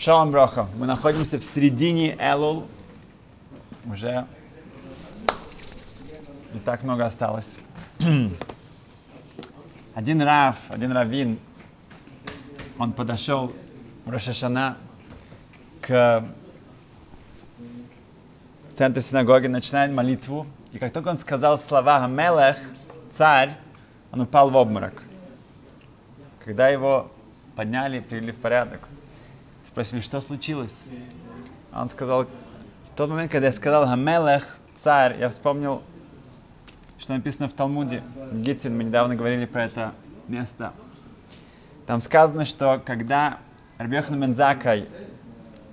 Шалом Броха. Мы находимся в середине Элул. Уже не так много осталось. один Рав, один Равин, он подошел в Рошашана к центру синагоги, начинает молитву. И как только он сказал слова «Хамелех», «Царь», он упал в обморок. Когда его подняли, привели в порядок, спросили, что случилось. Он сказал, в тот момент, когда я сказал «Хамелех», «Царь», я вспомнил, что написано в Талмуде. Гитин, мы недавно говорили про это место. Там сказано, что когда Рабьехан Мензакай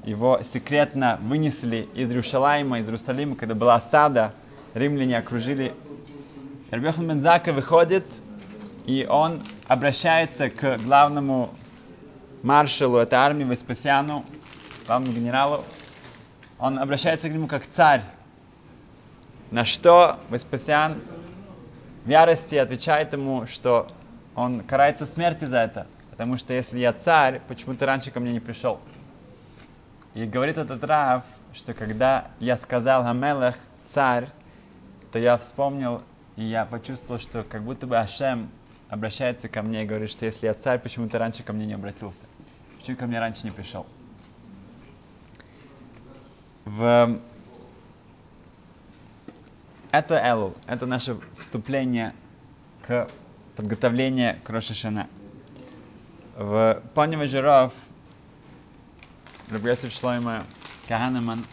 его секретно вынесли из Иерушалайма, из Иерусалима, когда была осада, римляне окружили. Рабьехан Мензака выходит, и он обращается к главному маршалу этой армии, Веспасиану, главному генералу. Он обращается к нему как царь. На что Веспасиан в ярости отвечает ему, что он карается смерти за это. Потому что если я царь, почему ты раньше ко мне не пришел? И говорит этот Рав, что когда я сказал Хамелех, царь, то я вспомнил, и я почувствовал, что как будто бы Ашем обращается ко мне и говорит, что если я царь, почему ты раньше ко мне не обратился? Почему ко мне раньше не пришел? В... Это Элул, это наше вступление к подготовлению к Рошашана. В Пане Жиров Рабиосиф Шлойма Каханеман,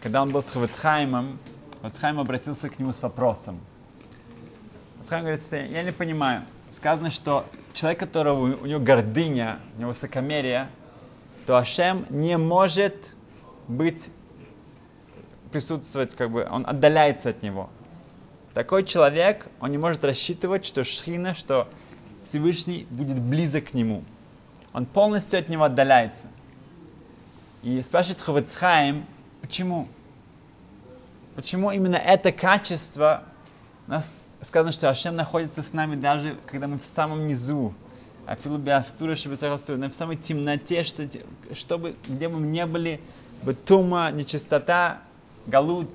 когда он был с Хавацхаймом, Хавацхайм обратился к нему с вопросом. Хавацхайм говорит, что я не понимаю. Сказано, что человек, которого у него гордыня, у него высокомерие, то Ашем не может быть присутствовать, как бы, он отдаляется от него. Такой человек, он не может рассчитывать, что Шхина, что Всевышний будет близок к нему. Он полностью от него отдаляется. И спрашивает Ховецхайм, почему? Почему именно это качество, нас сказано, что Ашем находится с нами даже, когда мы в самом низу, а филубиастура, чтобы в самой темноте, что, чтобы, где бы мы не были, бетума, нечистота, галут,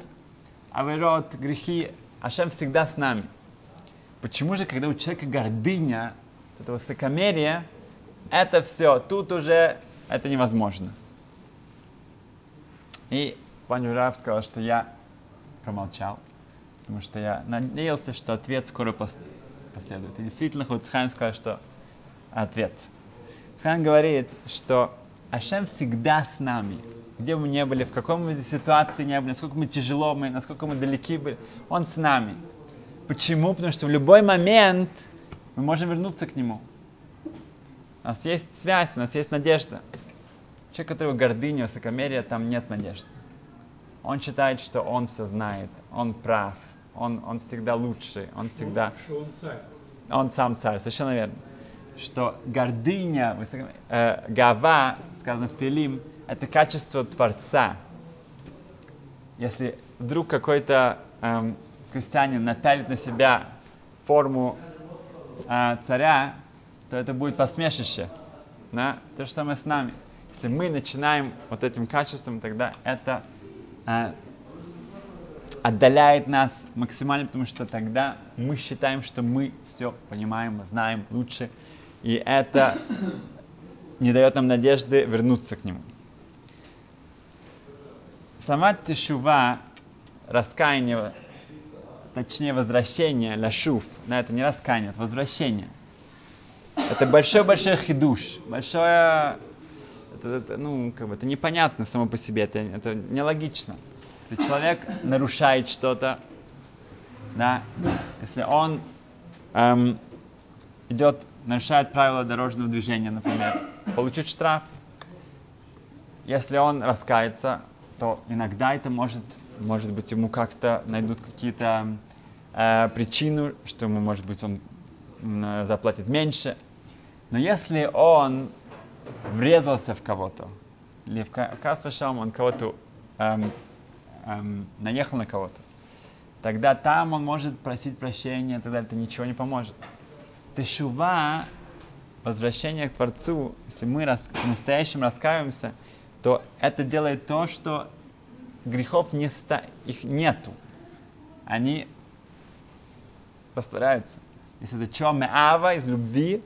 аверот, грехи, Ашем всегда с нами. Почему же, когда у человека гордыня, это высокомерие, это все, тут уже это невозможно. И пан Журав сказал, что я промолчал, потому что я надеялся, что ответ скоро последует. И действительно, Хуцхайм сказал, что ответ. Хан говорит, что Ашем всегда с нами. Где бы мы не были, в каком мы ситуации не были, насколько мы тяжело мы, насколько мы далеки были, Он с нами. Почему? Потому что в любой момент мы можем вернуться к Нему. У нас есть связь, у нас есть надежда. Человек, у которого гордыня, высокомерие, там нет надежды. Он считает, что он все знает, он прав, он, он всегда лучший, он всегда... Что он царь. Он сам царь, совершенно верно. Что гордыня, э, гава, сказано в Телим, это качество Творца. Если вдруг какой-то эм, крестьянин наталит на себя форму э, царя, то это будет посмешище. Да? То же самое с нами. Если мы начинаем вот этим качеством, тогда это э, отдаляет нас максимально, потому что тогда мы считаем, что мы все понимаем, знаем лучше, и это не дает нам надежды вернуться к нему. Сама тишува, раскаяние, точнее возвращение, ляшув, да, это не раскаяние, это возвращение. Это большой-большой хидуш, большое это, это, ну, как бы, это непонятно само по себе, это, это нелогично. Если человек нарушает что-то, да, если он эм, идет, нарушает правила дорожного движения, например, получит штраф. Если он раскается, то иногда это может, может быть, ему как-то найдут какие-то э, причины, что ему, может быть, он э, заплатит меньше. Но если он врезался в кого-то, или в Касвашам он кого-то эм, эм, наехал на кого-то, тогда там он может просить прощения, тогда это ничего не поможет. Тешува возвращение к Творцу, если мы рас, по-настоящему раскаиваемся, то это делает то, что грехов не ста, их нету. Они растворяются. Если это чем ава из любви,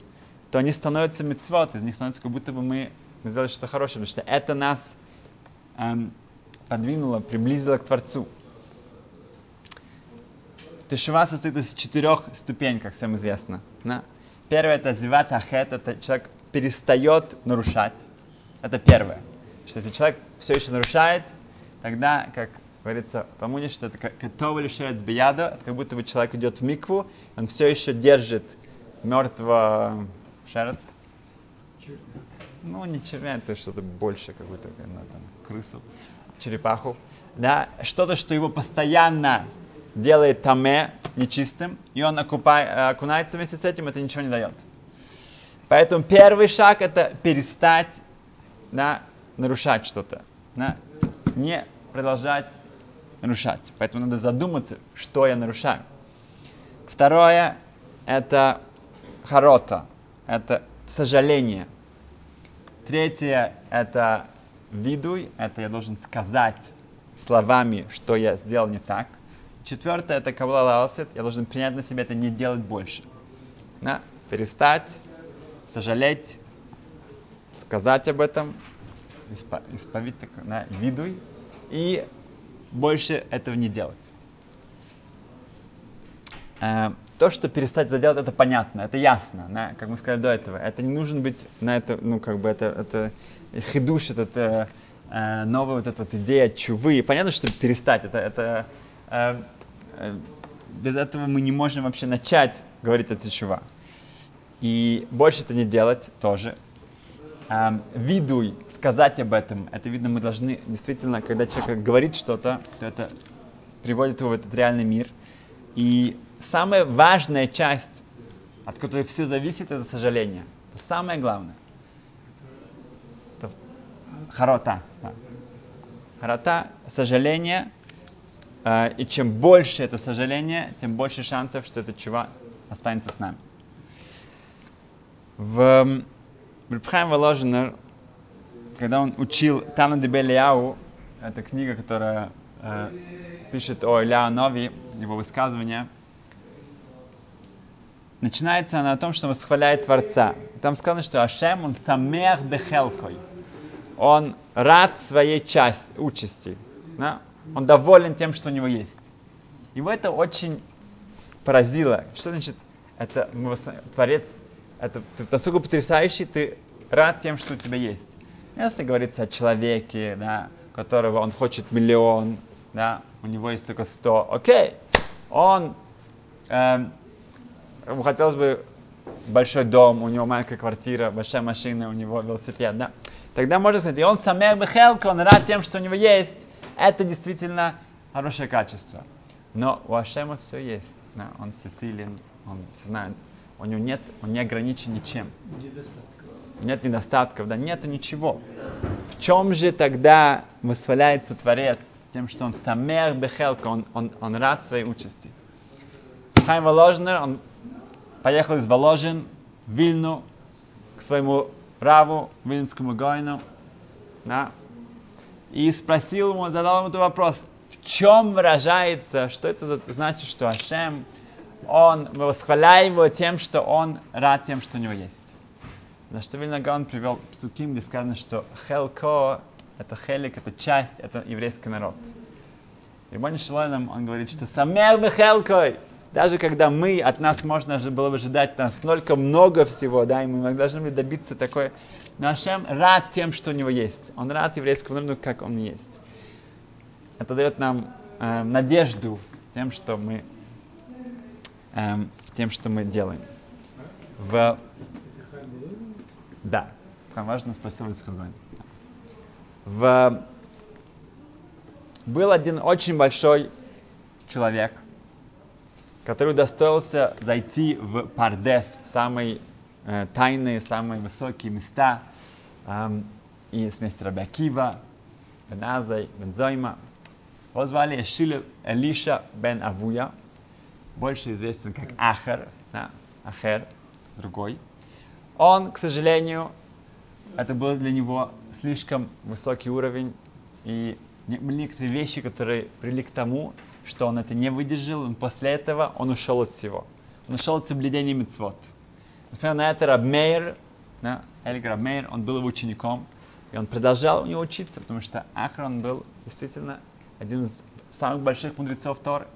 то они становятся мецвод, из них становится как будто бы мы, мы сделали что-то хорошее, потому что это нас эм, подвинуло, приблизило к Творцу. Тешува состоит из четырех ступеней, как всем известно. Да? Первое это зиват ахет, это человек перестает нарушать. Это первое. Что если человек все еще нарушает, тогда, как говорится в Талмуде, что это готово лишает бияду, это как будто бы человек идет в микву, он все еще держит мертвого шерец. Ну, не червя, это что-то больше, какую-то ну, там, крысу, черепаху. Да, что-то, что его постоянно делает таме нечистым, и он окупай, окунается вместе с этим, это ничего не дает. Поэтому первый шаг это перестать да, нарушать что-то. Да, не продолжать нарушать. Поэтому надо задуматься, что я нарушаю. Второе это харота, это сожаление. Третье это видуй, это я должен сказать словами, что я сделал не так. Четвертое это кавла лаосет, я должен принять на себя это не делать больше. Да? Перестать, сожалеть, сказать об этом, исп- исповедь, да, видуй, и больше этого не делать. То, что перестать это делать, это понятно, это ясно, да? как мы сказали до этого. Это не нужно быть на это, ну, как бы это, это хидуш, это, э, новая вот эта вот идея чувы. Понятно, что перестать, это, это э, э, без этого мы не можем вообще начать говорить это чува. И больше это не делать тоже. Э, видуй, сказать об этом. Это видно, мы должны действительно, когда человек говорит что-то, то это приводит его в этот реальный мир. И самая важная часть, от которой все зависит, это сожаление. Это самое главное. Это харота. Да. Харота, сожаление. Э, и чем больше это сожаление, тем больше шансов, что этот чува останется с нами. В Рабхайм Воложенер, когда он учил Тана Дебелияу, это книга, которая э, пишет о Илья Нови, его высказывания, начинается она о том, что восхваляет Творца. Там сказано, что Ашем, он самех бехелкой. Он рад своей части, участи. Да? Он доволен тем, что у него есть. Его это очень поразило. Что значит, это Творец, это ты настолько потрясающий, ты рад тем, что у тебя есть. Если говорится о человеке, да, которого он хочет миллион, да, у него есть только сто, окей, он эм, ему хотелось бы большой дом, у него маленькая квартира, большая машина, у него велосипед, да. Тогда можно сказать, и он самер бехелка, он рад тем, что у него есть. Это действительно хорошее качество. Но у Ашема все есть. Да, он всесилен, он все знает. У него нет, он не ограничен ничем. Недостатков. Нет недостатков, да, нету ничего. В чем же тогда восхваляется Творец? Тем, что он самер бехелка, он, он, он рад своей участи. Хайм Воложнер, он поехал из Воложин в Вильну к своему Раву, Вильнскому Гойну, да, и спросил ему, задал ему этот вопрос, в чем выражается, что это значит, что Ашем, он, мы восхваляем его тем, что он рад тем, что у него есть. На что Вильнагон привел псуким, где сказано, что Хелко, это Хелик, это часть, это еврейский народ. И Шилойном, он говорит, что Самер Бехелкой, даже когда мы, от нас можно же было бы ожидать там столько много всего, да, и мы должны были добиться такой. Но Ашем рад тем, что у него есть. Он рад еврейскому народу, как он есть. Это дает нам э, надежду тем, что мы э, тем, что мы делаем. В... Да, важно спросил В... Был один очень большой человек – который удостоился зайти в Пардес, в самые э, тайные, самые высокие места, эм, и с места Рабиакива, Бен Азай, Бен Зойма. Его звали Эшиль Элиша Бен Авуя, больше известен как Ахер, да, Ахер, другой. он, к сожалению, это был для него слишком высокий уровень, и некоторые вещи, которые привели к тому, что он это не выдержал, и после этого он ушел от всего. Он ушел от соблюдения мецвод. Например, на это Рабмейр, да, Эльг Рабмейр, он был его учеником, и он продолжал у него учиться, потому что Ахрон был действительно один из самых больших мудрецов Торы.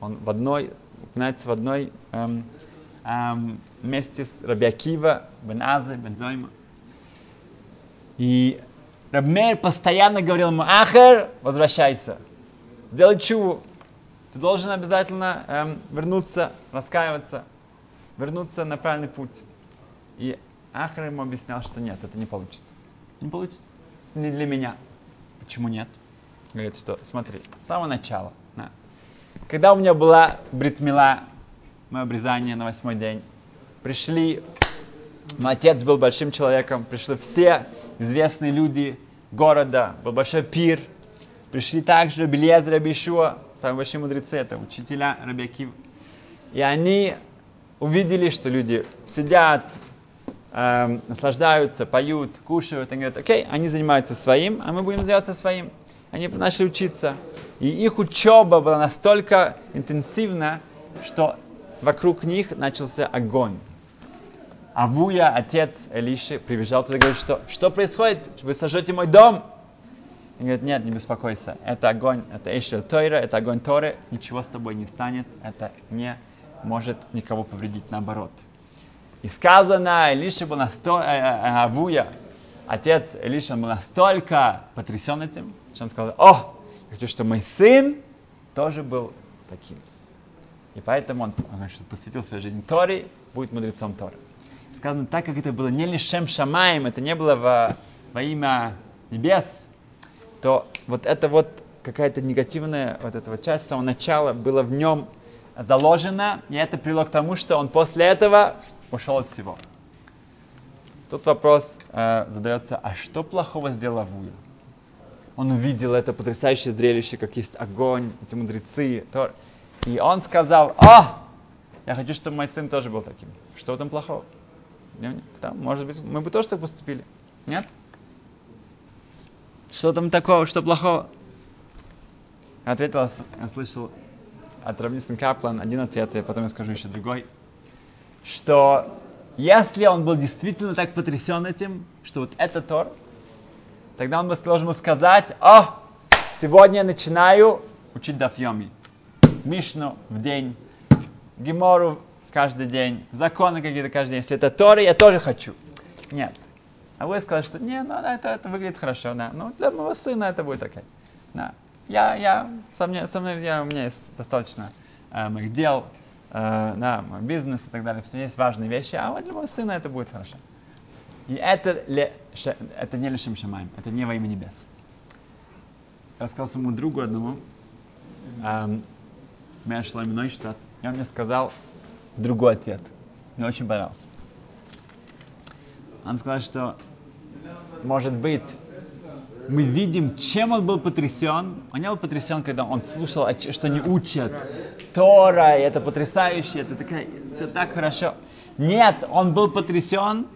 Он в одной, упоминается в одной эм, эм, вместе с Рабиакива, Бен Азе, Бен Зойма. И Рабмейр постоянно говорил ему, Ахер, возвращайся, сделай чуву. Ты должен обязательно эм, вернуться, раскаиваться, вернуться на правильный путь. И Ахер ему объяснял, что нет, это не получится. Не получится. Не для меня. Почему нет? Говорит, что смотри, с самого начала. Да. Когда у меня была бритмила, мое обрезание на восьмой день, пришли, мой отец был большим человеком, пришли все известные люди города, был большой пир, пришли также Белезра, Рабишуа, самые большие мудрецы, это учителя Рабиакив. И они увидели, что люди сидят, эм, наслаждаются, поют, кушают, и говорят, окей, они занимаются своим, а мы будем заниматься своим. Они начали учиться. И их учеба была настолько интенсивна, что вокруг них начался огонь. Авуя, отец Элиши, прибежал туда и говорит, что, что происходит? Вы сожжете мой дом? И говорит, нет, не беспокойся, это огонь, это Эшель Тойра, это огонь Торы, ничего с тобой не станет, это не может никого повредить, наоборот. И сказано, Элиша был настолько, э, э, Авуя, отец Элиша был настолько потрясен этим, что он сказал, о, я хочу, чтобы мой сын тоже был таким. И поэтому он, он что посвятил свою жизнь Торе, будет мудрецом Торы. Сказано, так как это было не лишем шамаем, это не было во, во имя небес, то вот это вот какая-то негативная вот эта вот часть с самого начала была в нем заложена, и это привело к тому, что он после этого ушел от всего. Тут вопрос э, задается, а что плохого сделал Авуя? Он увидел это потрясающее зрелище, как есть огонь, эти мудрецы. То... И он сказал, о, я хочу, чтобы мой сын тоже был таким. Что в этом плохого? Да, может быть, мы бы тоже так поступили. Нет? Что там такого, что плохого? Ответил, я слышал от Равнистен Каплан один ответ, и потом я скажу еще другой, что если он был действительно так потрясен этим, что вот это Тор, тогда он бы должен был сказать, о, сегодня я начинаю учить Дафьоми. Мишну в день, Гемору каждый день, законы какие-то каждый день. Если это Торы, я тоже хочу. Нет. А вы сказали, что не, ну это, это выглядит хорошо, да. Ну, для моего сына это будет окей. Да. Я, я, со мной, со мной я, у меня есть достаточно э, моих дел, э, да, мой бизнес и так далее. Все есть важные вещи, а вот для моего сына это будет хорошо. И это, ле, ше, это не лишим шамаем, это не во имя небес. Я рассказал своему другу одному, эм, меня шла штат, и он мне сказал другой ответ. Мне очень понравился. Он сказал, что может быть, мы видим, чем он был потрясен. Он не был потрясен, когда он слушал, что они учат. Тора, и это потрясающе, это такая, все так хорошо. Нет, он был потрясен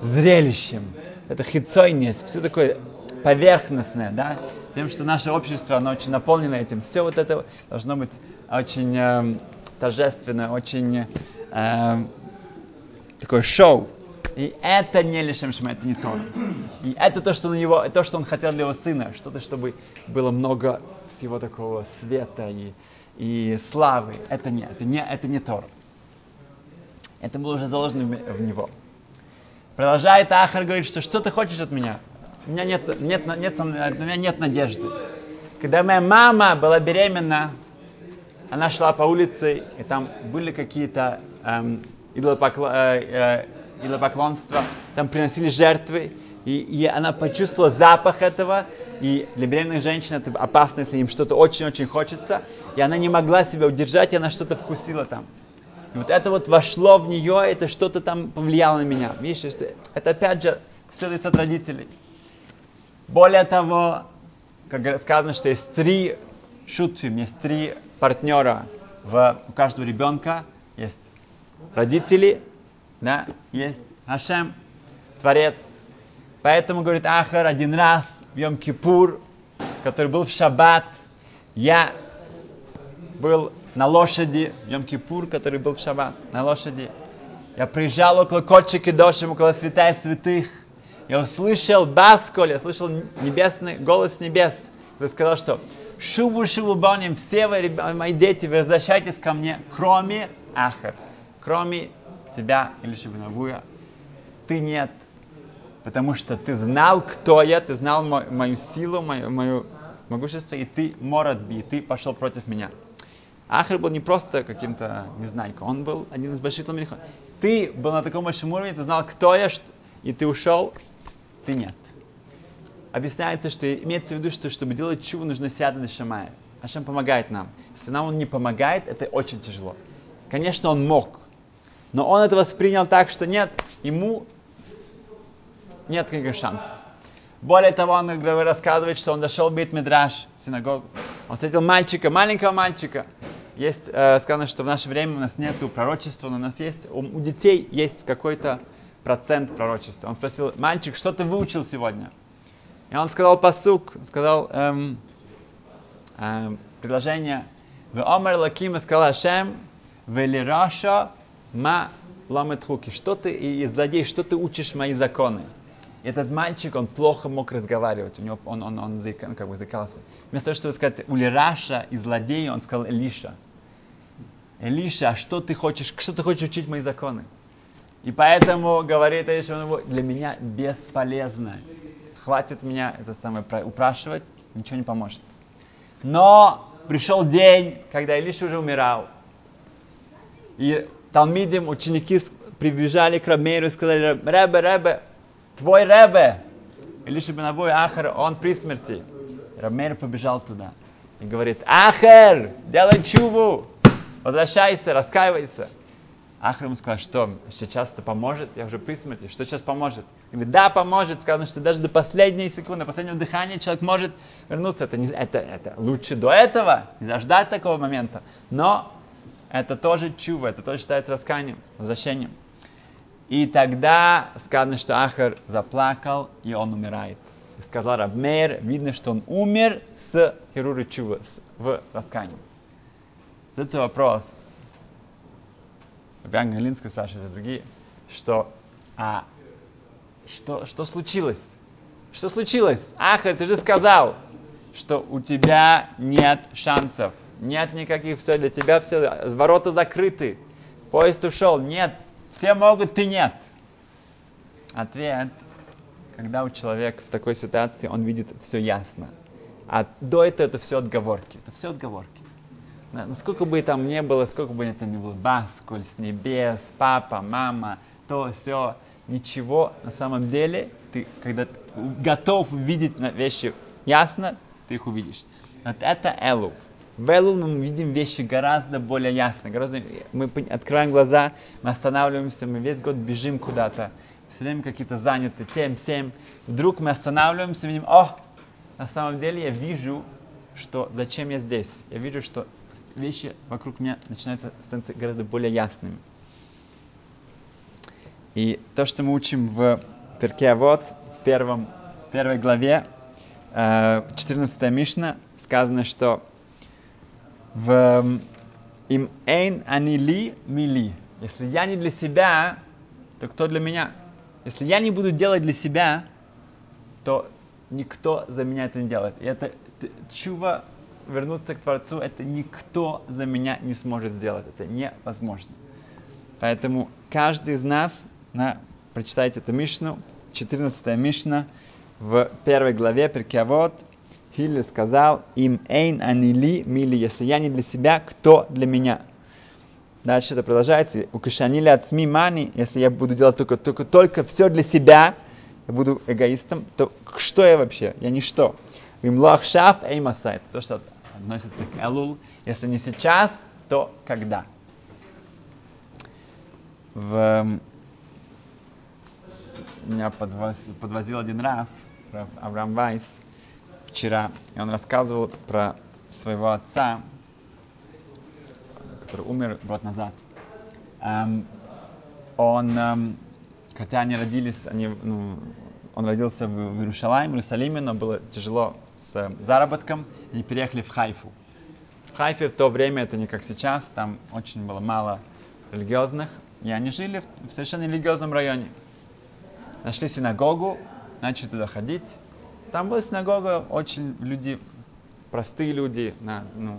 зрелищем. Это хитсойнес, все такое поверхностное, да, тем, что наше общество, оно очень наполнено этим. Все вот это должно быть очень э, торжественно, очень э, такое шоу. И это не лишем шма, это не то. И это то, что, на него, то, что он хотел для его сына. Что-то, чтобы было много всего такого света и, и славы. Это не, это не, это не Тор. Это было уже заложено в него. Продолжает Ахар говорит, что что ты хочешь от меня? У меня нет, нет, нет, у меня нет надежды. Когда моя мама была беременна, она шла по улице, и там были какие-то эм, идолопокло, э, э, идолопоклонства, там приносили жертвы, и, и она почувствовала запах этого, и для беременных женщин это опасно, если им что-то очень-очень хочется, и она не могла себя удержать, и она что-то вкусила там. И вот это вот вошло в нее, это что-то там повлияло на меня. Видишь, это опять же все зависит от родителей. Более того, как сказано, что есть три шутфим, есть три партнера в, у каждого ребенка. Есть родители, да, есть Ашем, Творец. Поэтому, говорит Ахар, один раз в Йом-Кипур, который был в Шаббат, я был на лошади, в Йом-Кипур, который был в Шаббат, на лошади. Я приезжал около Кочики Дошим, около святая святых. Я услышал басколь, я слышал небесный голос небес, который сказал, что Шубу, шубу, боним, все вы, мои дети, возвращайтесь ко мне, кроме Ахар, кроме тебя или Шибанавуя. Ты нет, потому что ты знал, кто я, ты знал мо- мою силу, мою, мою могущество, и ты морат би, ты пошел против меня. Ахар был не просто каким-то незнайком, он был один из больших ламерихов. Ты был на таком большом уровне, ты знал, кто я, и ты ушел, ты нет. Объясняется, что имеется в виду, что чтобы делать чуву, нужно сяда на шамая. Ашем помогает нам. Если нам он не помогает, это очень тяжело. Конечно, он мог, но он это воспринял так, что нет, ему нет никаких шансов. Более того, он рассказывает, что он дошел в Бейт Мидраш, в синагогу. Он встретил мальчика, маленького мальчика. Есть э, сказано, что в наше время у нас нет пророчества, но у нас есть, у, у детей есть какой-то процент пророчества. Он спросил, мальчик, что ты выучил сегодня? И он сказал посук, сказал эм, эм, предложение. В Омар Лакима сказал Ашем, Велираша ма ламетхуки. Что ты, и злодей, что ты учишь мои законы? Этот мальчик, он плохо мог разговаривать, у него он, он, он, заика, как бы заикался. Вместо того, чтобы сказать Улираша и злодей, он сказал Элиша. Элиша, а что ты хочешь, что ты хочешь учить мои законы? И поэтому говорит Элиша, для меня бесполезно. Хватит меня это самое упрашивать, ничего не поможет. Но пришел день, когда Илиша уже умирал. И Талмидим, ученики прибежали к Рамейру и сказали, Ребе, Ребе, твой Ребе, Илиша Бенавой Ахар, он при смерти. Рамейр побежал туда и говорит, Ахар, делай чуву, возвращайся, раскаивайся. Ахар ему сказал, что сейчас это поможет, я уже при смерти, что сейчас поможет? Говорит, да, поможет, сказано, что даже до последней секунды, последнего дыхания человек может вернуться. Это, не, это, это лучше до этого, не заждать такого момента, но это тоже чува, это тоже считается расканием, возвращением. И тогда сказано, что Ахар заплакал, и он умирает. И сказал Рабмейр, видно, что он умер с Херуры Чува, с, в раскании. Это вопрос, Рабиан Галинский спрашивает, и другие, что, а, что, что случилось? Что случилось? Ахар, ты же сказал, что у тебя нет шансов, нет никаких, все для тебя, все, ворота закрыты, поезд ушел, нет, все могут, ты нет. Ответ, когда у человека в такой ситуации, он видит все ясно. А до этого это все отговорки, это все отговорки. Насколько бы там не было, сколько бы там ни было, баскуль с небес, папа, мама, то, все, ничего, на самом деле, ты, когда ты готов видеть вещи ясно, ты их увидишь. Вот это Элул. В Элул мы видим вещи гораздо более ясно. Гораздо, мы открываем глаза, мы останавливаемся, мы весь год бежим куда-то, все время какие-то заняты тем, всем. Вдруг мы останавливаемся, видим, о, на самом деле я вижу, что зачем я здесь. Я вижу, что вещи вокруг меня начинаются становиться гораздо более ясными. И то, что мы учим в Перке вот в первом, первой главе, 14 Мишна, сказано, что в им эйн анили мили. Если я не для себя, то кто для меня? Если я не буду делать для себя, то никто за меня это не делает. И это чува вернуться к Творцу, это никто за меня не сможет сделать. Это невозможно. Поэтому каждый из нас, на, прочитайте эту Мишну, 14 Мишна, в первой главе Перкиавод, Хилли сказал, им эйн анили мили, если я не для себя, кто для меня? Дальше это продолжается. У Кишанили от СМИ мани, если я буду делать только, только, только все для себя, я буду эгоистом, то что я вообще? Я ничто. Вимлах шаф эймаса. Это то, что относится к Элул. Если не сейчас, то когда? В... Меня подвоз... подвозил один Раф, Раф Авраам Вайс, вчера, и он рассказывал про своего отца, который умер год назад. Эм, он, эм, хотя они родились, они, ну, он родился в, в Иерусалиме, Иерусалиме, но было тяжело с э, заработком, они переехали в Хайфу. В Хайфе в то время, это не как сейчас, там очень было мало религиозных, и они жили в, в совершенно религиозном районе. Нашли синагогу, начали туда ходить. Там была синагога, очень люди, простые люди, на, ну,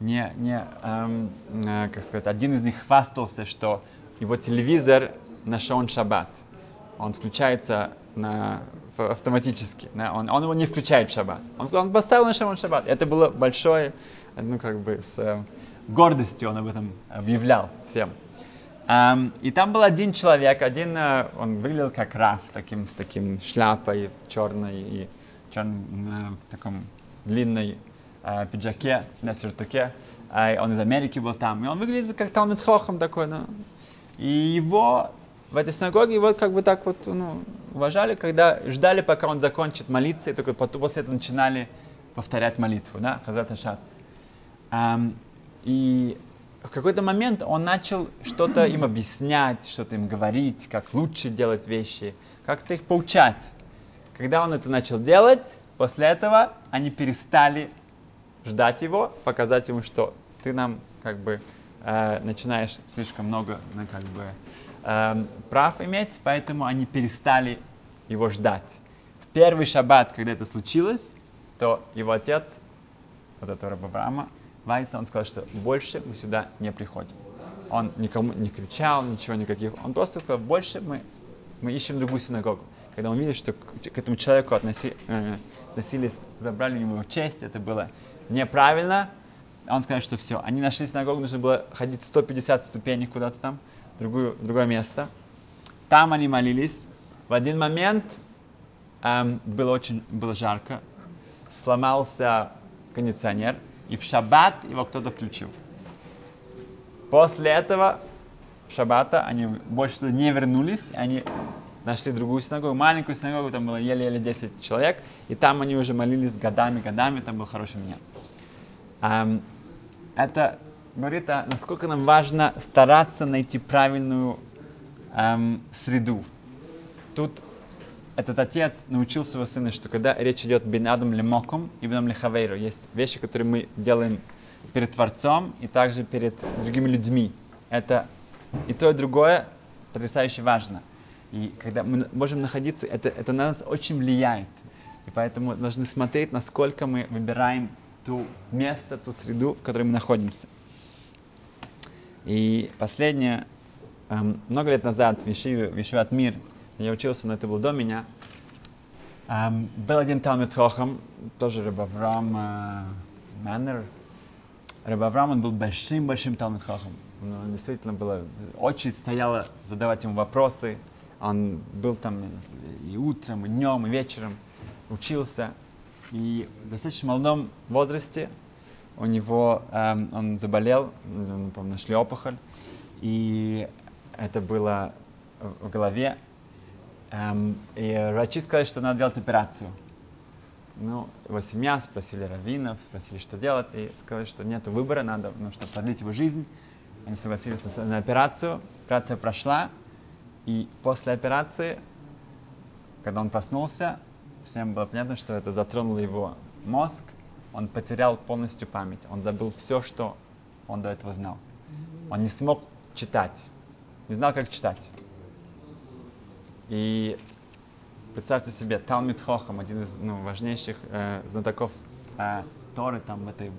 не, не эм, э, как сказать, один из них хвастался, что его телевизор на Шон Шаббат. Он включается на, автоматически. Да? Он, он его не включает в шаббат. Он, он поставил на Шон Шаббат. Это было большое, ну как бы с э, гордостью он об этом объявлял всем. И там был один человек, один, uh, он выглядел как Раф, таким, с таким шляпой черной и черном, uh, таком длинной uh, пиджаке, на сюртуке. Uh, он из Америки был там. И он выглядел как Талмит Хохам такой. Ну. И его в этой синагоге его как бы так вот ну, уважали, когда ждали, пока он закончит молиться, и только потом, после этого начинали повторять молитву, да, Хазат Ашац. И в какой-то момент он начал что-то им объяснять, что-то им говорить, как лучше делать вещи, как-то их поучать. Когда он это начал делать, после этого они перестали ждать его, показать ему, что ты нам как бы э, начинаешь слишком много ну, как бы, э, прав иметь, поэтому они перестали его ждать. В первый шаббат, когда это случилось, то его отец, вот этого раба Авраама, Вайса, он сказал, что больше мы сюда не приходим. Он никому не кричал, ничего никаких. Он просто сказал, больше мы, мы ищем другую синагогу. Когда он видел, что к этому человеку относи, э, относились, забрали ему его честь, это было неправильно, он сказал, что все. Они нашли синагогу, нужно было ходить 150 ступеней куда-то там, в другую, другое место. Там они молились. В один момент эм, было очень было жарко, сломался кондиционер, и в шаббат его кто-то включил. После этого шаббата они больше не вернулись, они нашли другую синагогу, маленькую синагогу, там было еле-еле 10 человек, и там они уже молились годами, годами, там был хороший меня. Это говорит, а насколько нам важно стараться найти правильную um, среду. Тут этот отец научил своего сына, что когда речь идет бин адам лемоком и бин лехавейру, есть вещи, которые мы делаем перед Творцом и также перед другими людьми. Это и то, и другое потрясающе важно. И когда мы можем находиться, это, это на нас очень влияет. И поэтому должны смотреть, насколько мы выбираем ту место, ту среду, в которой мы находимся. И последнее, эм, много лет назад в Ешиве, в Ешиве Мир я учился, но это был до меня. Um, был один Талмит Хохам, тоже Рабаврам uh, Маннер. Рабаврам, он был большим-большим Талмит Хохам. Ну, действительно было, очередь стояла задавать ему вопросы. Он был там и утром, и днем, и вечером, учился. И в достаточно молодом возрасте у него, эм, он заболел, ну, помню, нашли опухоль, и это было в голове, Эм, и врачи сказали, что надо делать операцию. Ну, его семья спросили раввинов, спросили, что делать, и сказали, что нет выбора, надо, ну, чтобы продлить его жизнь. Они согласились на, на операцию. Операция прошла, и после операции, когда он проснулся, всем было понятно, что это затронуло его мозг, он потерял полностью память, он забыл все, что он до этого знал. Он не смог читать, не знал, как читать. И представьте себе, Талмит Хохам, один из ну, важнейших э, знатоков э, Торы там в этой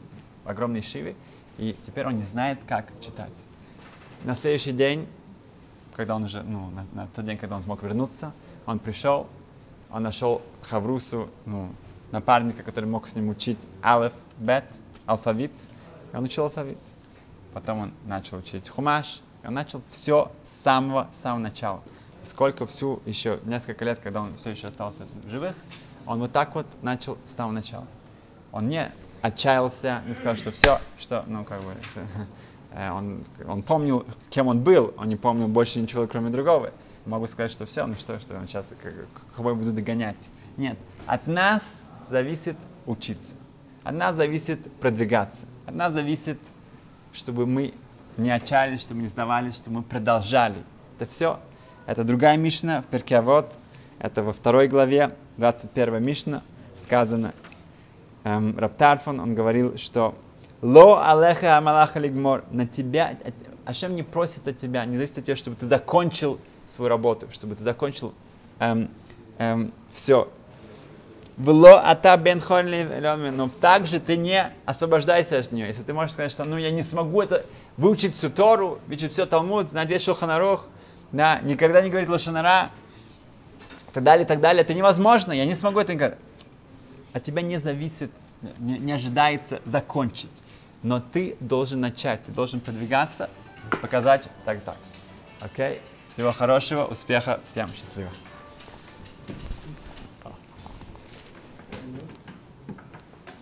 огромной шиве, и теперь он не знает, как читать. На следующий день, когда он уже, ну, на, на тот день, когда он смог вернуться, он пришел, он нашел Хаврусу, ну, напарника, который мог с ним учить алеф, бет, алфавит, и он учил алфавит. Потом он начал учить хумаш, и он начал все с самого-самого начала сколько всю еще несколько лет, когда он все еще остался в живых, он вот так вот начал с самого начала. Он не отчаялся, не сказал, что все, что, ну, как бы, э, он, он помнил, кем он был, он не помнил больше ничего, кроме другого. Могу сказать, что все, ну что, что он сейчас, кого я буду догонять. Нет, от нас зависит учиться. От нас зависит продвигаться. От нас зависит, чтобы мы не отчаялись, чтобы мы не сдавались, чтобы мы продолжали Это все. Это другая Мишна в Перке. Это во второй главе, 21 Мишна, сказано. Эм, Раптарфон, он говорил, что Ло алеха амалаха лигмор. На тебя, Ашем не просит от тебя, не зависит от тебя, чтобы ты закончил свою работу, чтобы ты закончил эм, эм, все. Вло ата бен но также ты не освобождайся от нее. Если ты можешь сказать, что ну я не смогу это выучить всю Тору, выучить все Талмуд, знать весь Шуханарух, да, никогда не говорить Лошанара, так далее, так далее, это невозможно, я не смогу это никогда. От тебя не зависит, не, не ожидается закончить. Но ты должен начать, ты должен продвигаться, показать так так. Окей? Всего хорошего, успеха, всем счастливо.